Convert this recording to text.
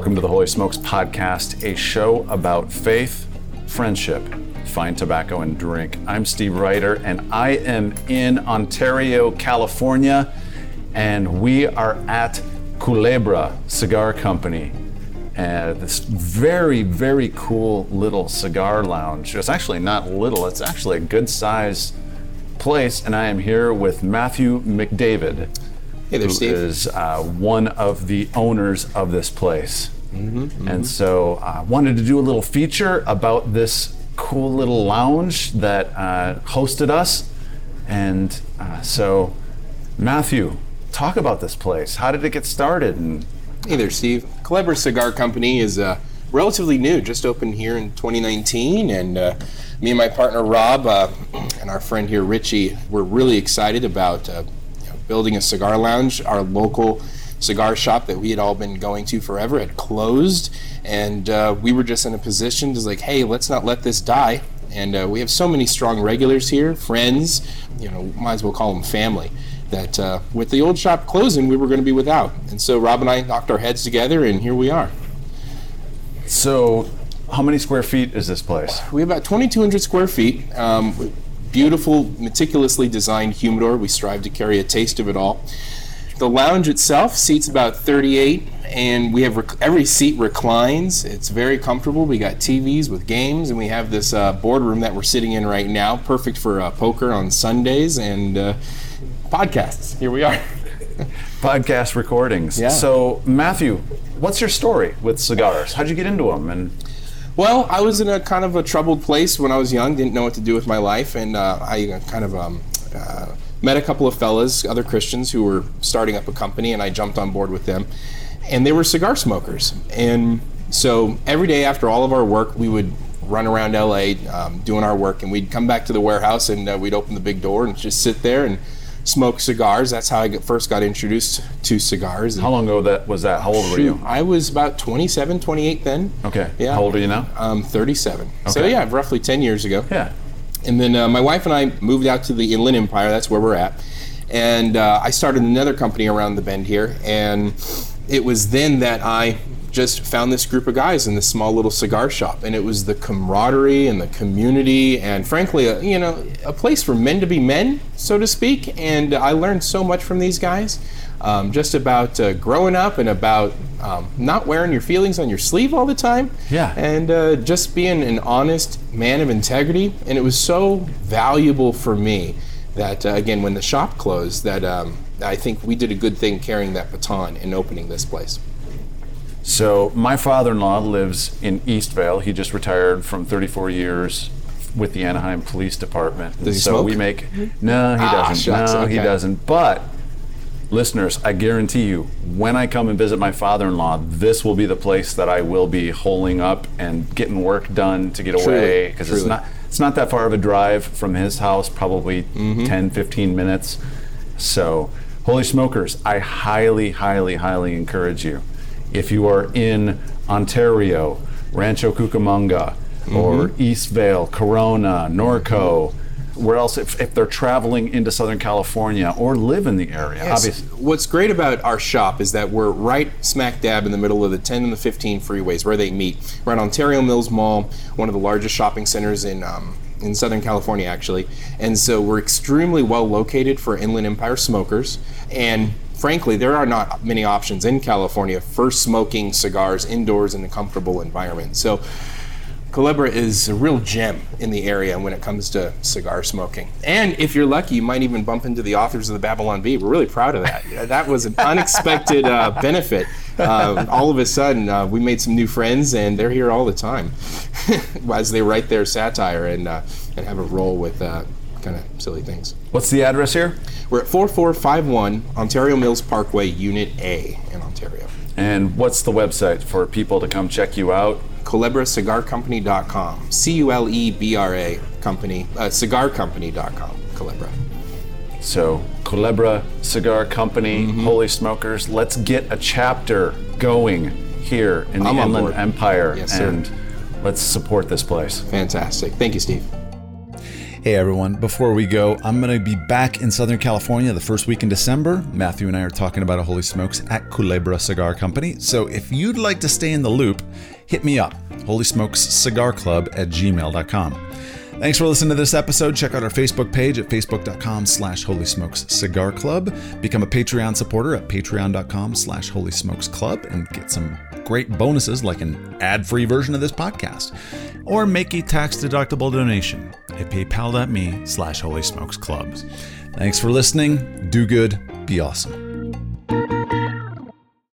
Welcome to the Holy Smokes Podcast, a show about faith, friendship, fine tobacco, and drink. I'm Steve Ryder, and I am in Ontario, California, and we are at Culebra Cigar Company. Uh, this very, very cool little cigar lounge. It's actually not little, it's actually a good size place, and I am here with Matthew McDavid. Hey there, who Steve. is uh, one of the owners of this place. Mm-hmm, And so I wanted to do a little feature about this cool little lounge that uh, hosted us. And uh, so, Matthew, talk about this place. How did it get started? And Hey there, Steve. Culebra Cigar Company is uh, relatively new, just opened here in 2019, and uh, me and my partner Rob uh, and our friend here Richie, we're really excited about uh, building a cigar lounge. Our local cigar shop that we had all been going to forever had closed, and uh, we were just in a position to like, hey, let's not let this die. And uh, we have so many strong regulars here, friends, you know, might as well call them family that uh, with the old shop closing, we were going to be without. And so Rob and I knocked our heads together, and here we are. so, how many square feet is this place? We have about 2,200 square feet. Um, beautiful, meticulously designed humidor. We strive to carry a taste of it all. The lounge itself seats about 38, and we have rec- every seat reclines. It's very comfortable. We got TVs with games, and we have this uh, boardroom that we're sitting in right now, perfect for uh, poker on Sundays and uh, podcasts. Here we are. Podcast recordings. Yeah. So, Matthew, what's your story with cigars? How'd you get into them? And Well, I was in a kind of a troubled place when I was young, didn't know what to do with my life, and uh, I uh, kind of um, uh, met a couple of fellas, other Christians, who were starting up a company, and I jumped on board with them. And they were cigar smokers. And so every day after all of our work, we would run around LA um, doing our work, and we'd come back to the warehouse and uh, we'd open the big door and just sit there and smoke cigars. That's how I first got introduced to cigars. How long ago that was that? How old were you? I was about 27, 28 then. Okay. Yeah. How old are you now? Um, 37. So yeah, roughly 10 years ago. Yeah. And then uh, my wife and I moved out to the Inland Empire. That's where we're at. And uh, I started another company around the bend here. And it was then that I just found this group of guys in this small little cigar shop. And it was the camaraderie and the community, and frankly, a, you know, a place for men to be men, so to speak. And I learned so much from these guys. Um, just about uh, growing up and about um, not wearing your feelings on your sleeve all the time Yeah. and uh, just being an honest man of integrity. And it was so valuable for me that, uh, again, when the shop closed, that um, I think we did a good thing carrying that baton and opening this place. So my father-in-law lives in Eastvale. He just retired from 34 years with the Anaheim Police Department. Does he so smoke? we make no, he Ah, doesn't. shucks, no, he doesn't. But listeners, I guarantee you, when I come and visit my father-in-law, this will be the place that I will be holing up and getting work done to get Truly, away because it's not it's not that far of a drive from his house, probably Mm-hmm. 10, 15 minutes. So, holy smokers, I highly, highly, highly encourage you. If you are in Ontario, Rancho Cucamonga, or Mm-hmm. Eastvale, Corona, Norco, where else, if, if they're traveling into Southern California or live in the area, Yes. obviously. What's great about our shop is that we're right smack dab in the middle of the 10 and the 15 freeways where they meet. We're at Ontario Mills Mall, one of the largest shopping centers in um, in Southern California, actually. And so we're extremely well located for Inland Empire smokers. And frankly, there are not many options in California for smoking cigars indoors in a comfortable environment. So Culebra is a real gem in the area when it comes to cigar smoking. And if you're lucky, you might even bump into the authors of the Babylon Bee. We're really proud of that. That was an unexpected uh, benefit. Uh, all of a sudden, uh, we made some new friends, and they're here all the time as they write their satire and, uh, and have a role with uh, kind of silly things. What's the address here? We're at 4451 Ontario Mills Parkway, Unit A in Ontario. And what's the website for people to come check you out? CulebraCigarCompany.com. C U L E B R A company, uh, cigarcompany.com. Culebra. So, Culebra Cigar Company, Mm-hmm. Holy Smokers, let's get a chapter going here in the I'm Inland. Empire Yes, sir. and let's support this place. Fantastic. Thank you, Steve. Hey everyone, before we go, I'm going to be back in Southern California the first week in December. Matthew and I are talking about a Holy Smokes at Culebra Cigar Company. So if you'd like to stay in the loop, hit me up, Holy Smokes Cigar Club at gmail.com. Thanks for listening to this episode. Check out our Facebook page at facebook.com slash Holy Smokes Cigar Club. Become a Patreon supporter at patreon.com slash Holy Smokes Club and get some great bonuses like an ad-free version of this podcast. Or make a tax-deductible donation at paypal.me slash Holy Smokes Clubs. Thanks for listening. Do good. Be awesome.